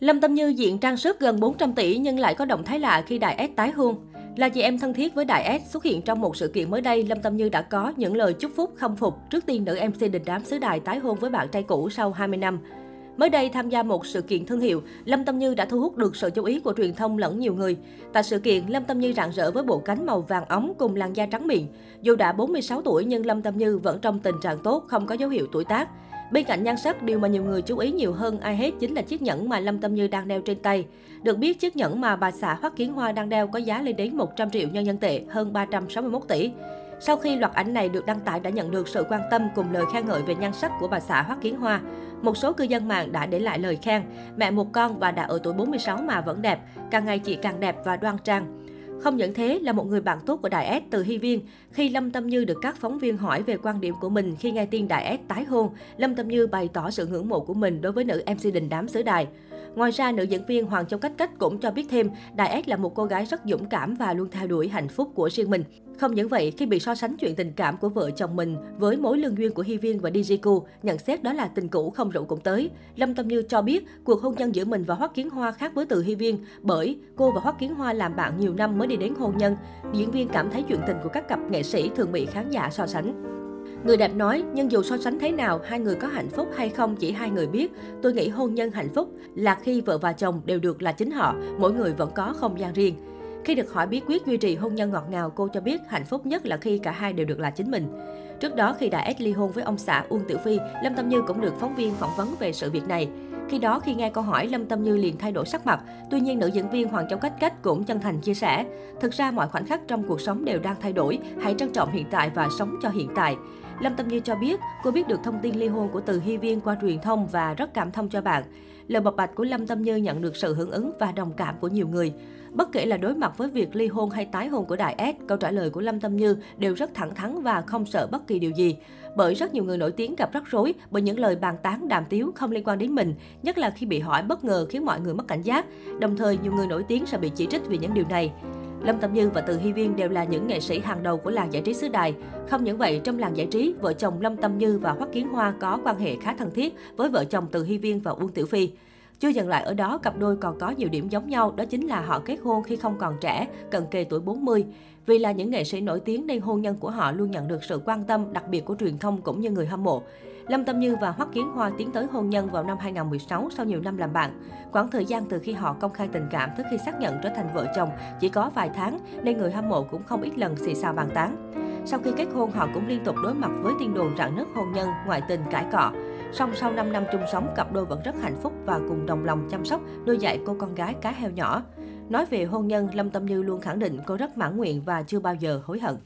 Lâm Tâm Như diện trang sức gần 400 tỷ nhưng lại có động thái lạ khi Đại S tái hôn. Là chị em thân thiết với Đại S xuất hiện trong một sự kiện mới đây, Lâm Tâm Như đã có những lời chúc phúc khâm phục trước tiên nữ MC đình đám xứ đài tái hôn với bạn trai cũ sau 20 năm. Mới đây tham gia một sự kiện thương hiệu, Lâm Tâm Như đã thu hút được sự chú ý của truyền thông lẫn nhiều người. Tại sự kiện, Lâm Tâm Như rạng rỡ với bộ cánh màu vàng ống cùng làn da trắng miệng. Dù đã 46 tuổi nhưng Lâm Tâm Như vẫn trong tình trạng tốt, không có dấu hiệu tuổi tác. Bên cạnh nhan sắc, điều mà nhiều người chú ý nhiều hơn ai hết chính là chiếc nhẫn mà Lâm Tâm Như đang đeo trên tay. Được biết, chiếc nhẫn mà bà xã Hoắc Kiến Hoa đang đeo có giá lên đến 100 triệu nhân dân tệ, hơn 361 tỷ. Sau khi loạt ảnh này được đăng tải đã nhận được sự quan tâm cùng lời khen ngợi về nhan sắc của bà xã Hoắc Kiến Hoa. Một số cư dân mạng đã để lại lời khen, mẹ một con và đã ở tuổi 46 mà vẫn đẹp, càng ngày chị càng đẹp và đoan trang. Không những thế là một người bạn tốt của Đại S từ Hy Viên. Khi Lâm Tâm Như được các phóng viên hỏi về quan điểm của mình khi nghe tin Đại S tái hôn, Lâm Tâm Như bày tỏ sự ngưỡng mộ của mình đối với nữ MC đình đám xứ đài. Ngoài ra, nữ diễn viên Hoàng Châu Cách Cách cũng cho biết thêm, Đại S là một cô gái rất dũng cảm và luôn theo đuổi hạnh phúc của riêng mình. Không những vậy, khi bị so sánh chuyện tình cảm của vợ chồng mình với mối lương duyên của Hy Viên và Dijiku, nhận xét đó là tình cũ không rượu cũng tới. Lâm Tâm Như cho biết, cuộc hôn nhân giữa mình và Hoắc Kiến Hoa khác với từ Hy Viên bởi cô và Hoắc Kiến Hoa làm bạn nhiều năm mới đi đến hôn nhân. Diễn viên cảm thấy chuyện tình của các cặp nghệ sĩ thường bị khán giả so sánh. Người đẹp nói, nhưng dù so sánh thế nào, hai người có hạnh phúc hay không chỉ hai người biết. Tôi nghĩ hôn nhân hạnh phúc là khi vợ và chồng đều được là chính họ, mỗi người vẫn có không gian riêng. Khi được hỏi bí quyết duy trì hôn nhân ngọt ngào, cô cho biết hạnh phúc nhất là khi cả hai đều được là chính mình. Trước đó, khi đã ly hôn với ông xã Uông Tử Phi, Lâm Tâm Như cũng được phóng viên phỏng vấn về sự việc này. Khi đó, khi nghe câu hỏi, Lâm Tâm Như liền thay đổi sắc mặt. Tuy nhiên, nữ diễn viên Hoàng Châu Cách Cách cũng chân thành chia sẻ. Thực ra, mọi khoảnh khắc trong cuộc sống đều đang thay đổi. Hãy trân trọng hiện tại và sống cho hiện tại. Lâm Tâm Như cho biết, cô biết được thông tin ly hôn của Từ Hy Viên qua truyền thông và rất cảm thông cho bạn. Lời bộc bạch của Lâm Tâm Như nhận được sự hưởng ứng và đồng cảm của nhiều người. Bất kể là đối mặt với việc ly hôn hay tái hôn của Đại S, câu trả lời của Lâm Tâm Như đều rất thẳng thắn và không sợ bất kỳ điều gì. Bởi rất nhiều người nổi tiếng gặp rắc rối bởi những lời bàn tán đàm tiếu không liên quan đến mình, nhất là khi bị hỏi bất ngờ khiến mọi người mất cảnh giác. Đồng thời, nhiều người nổi tiếng sẽ bị chỉ trích vì những điều này. Lâm Tâm Như và Từ Hy Viên đều là những nghệ sĩ hàng đầu của làng giải trí xứ đài. Không những vậy, trong làng giải trí, vợ chồng Lâm Tâm Như và Hoắc Kiến Hoa có quan hệ khá thân thiết với vợ chồng Từ Hy Viên và Uông Tiểu Phi. Chưa dừng lại ở đó, cặp đôi còn có nhiều điểm giống nhau, đó chính là họ kết hôn khi không còn trẻ, cận kề tuổi 40. Vì là những nghệ sĩ nổi tiếng nên hôn nhân của họ luôn nhận được sự quan tâm đặc biệt của truyền thông cũng như người hâm mộ. Lâm Tâm Như và Hoắc Kiến Hoa tiến tới hôn nhân vào năm 2016 sau nhiều năm làm bạn. Quãng thời gian từ khi họ công khai tình cảm tới khi xác nhận trở thành vợ chồng chỉ có vài tháng nên người hâm mộ cũng không ít lần xì xào bàn tán. Sau khi kết hôn, họ cũng liên tục đối mặt với tin đồn rạn nứt hôn nhân, ngoại tình, cãi cọ. Song sau 5 năm chung sống, cặp đôi vẫn rất hạnh phúc và cùng đồng lòng chăm sóc, nuôi dạy cô con gái cá heo nhỏ. Nói về hôn nhân, Lâm Tâm Như luôn khẳng định cô rất mãn nguyện và chưa bao giờ hối hận.